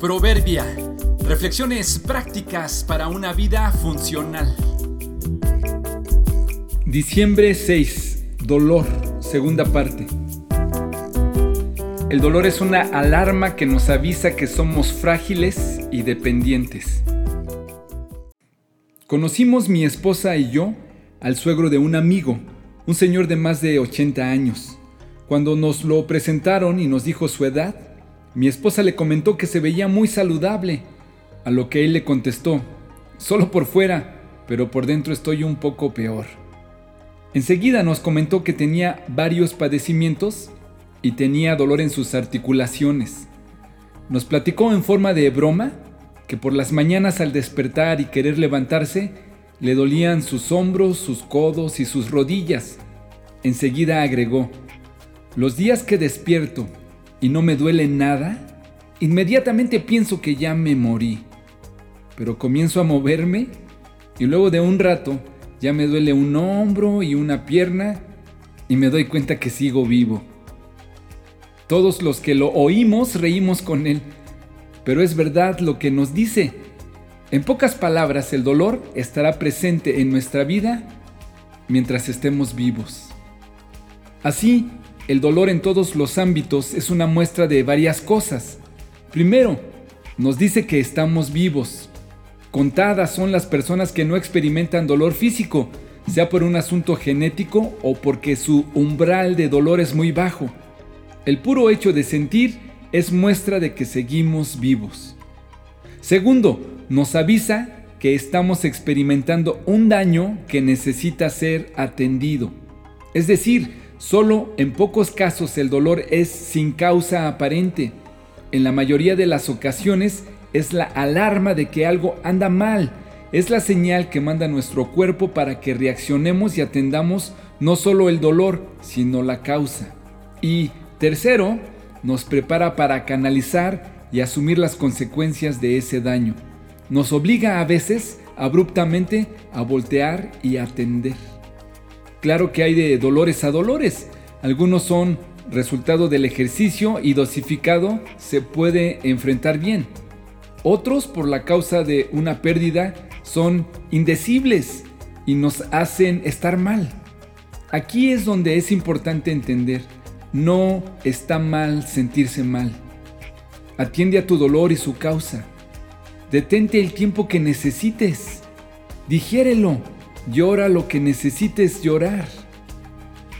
Proverbia. Reflexiones prácticas para una vida funcional. Diciembre 6. Dolor. Segunda parte. El dolor es una alarma que nos avisa que somos frágiles y dependientes. Conocimos mi esposa y yo al suegro de un amigo, un señor de más de 80 años. Cuando nos lo presentaron y nos dijo su edad, mi esposa le comentó que se veía muy saludable, a lo que él le contestó, solo por fuera, pero por dentro estoy un poco peor. Enseguida nos comentó que tenía varios padecimientos y tenía dolor en sus articulaciones. Nos platicó en forma de broma que por las mañanas al despertar y querer levantarse, le dolían sus hombros, sus codos y sus rodillas. Enseguida agregó, los días que despierto y no me duele nada, inmediatamente pienso que ya me morí. Pero comienzo a moverme y luego de un rato ya me duele un hombro y una pierna y me doy cuenta que sigo vivo. Todos los que lo oímos reímos con él, pero es verdad lo que nos dice. En pocas palabras, el dolor estará presente en nuestra vida mientras estemos vivos. Así, el dolor en todos los ámbitos es una muestra de varias cosas. Primero, nos dice que estamos vivos. Contadas son las personas que no experimentan dolor físico, sea por un asunto genético o porque su umbral de dolor es muy bajo. El puro hecho de sentir es muestra de que seguimos vivos. Segundo, nos avisa que estamos experimentando un daño que necesita ser atendido. Es decir, Solo en pocos casos el dolor es sin causa aparente. En la mayoría de las ocasiones es la alarma de que algo anda mal. Es la señal que manda nuestro cuerpo para que reaccionemos y atendamos no solo el dolor, sino la causa. Y tercero, nos prepara para canalizar y asumir las consecuencias de ese daño. Nos obliga a veces abruptamente a voltear y atender. Claro que hay de dolores a dolores. Algunos son resultado del ejercicio y dosificado se puede enfrentar bien. Otros por la causa de una pérdida son indecibles y nos hacen estar mal. Aquí es donde es importante entender, no está mal sentirse mal. Atiende a tu dolor y su causa. Detente el tiempo que necesites. Digiérelo Llora lo que necesites llorar.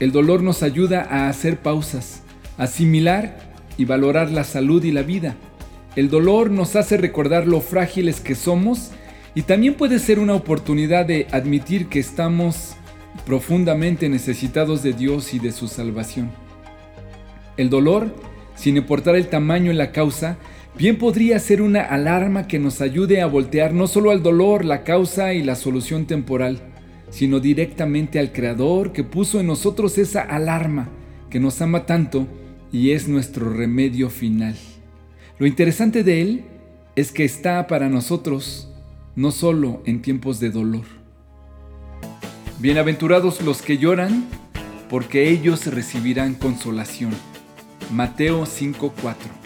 El dolor nos ayuda a hacer pausas, asimilar y valorar la salud y la vida. El dolor nos hace recordar lo frágiles que somos y también puede ser una oportunidad de admitir que estamos profundamente necesitados de Dios y de su salvación. El dolor, sin importar el tamaño y la causa, bien podría ser una alarma que nos ayude a voltear no solo al dolor, la causa y la solución temporal, sino directamente al Creador que puso en nosotros esa alarma, que nos ama tanto y es nuestro remedio final. Lo interesante de Él es que está para nosotros no solo en tiempos de dolor. Bienaventurados los que lloran, porque ellos recibirán consolación. Mateo 5:4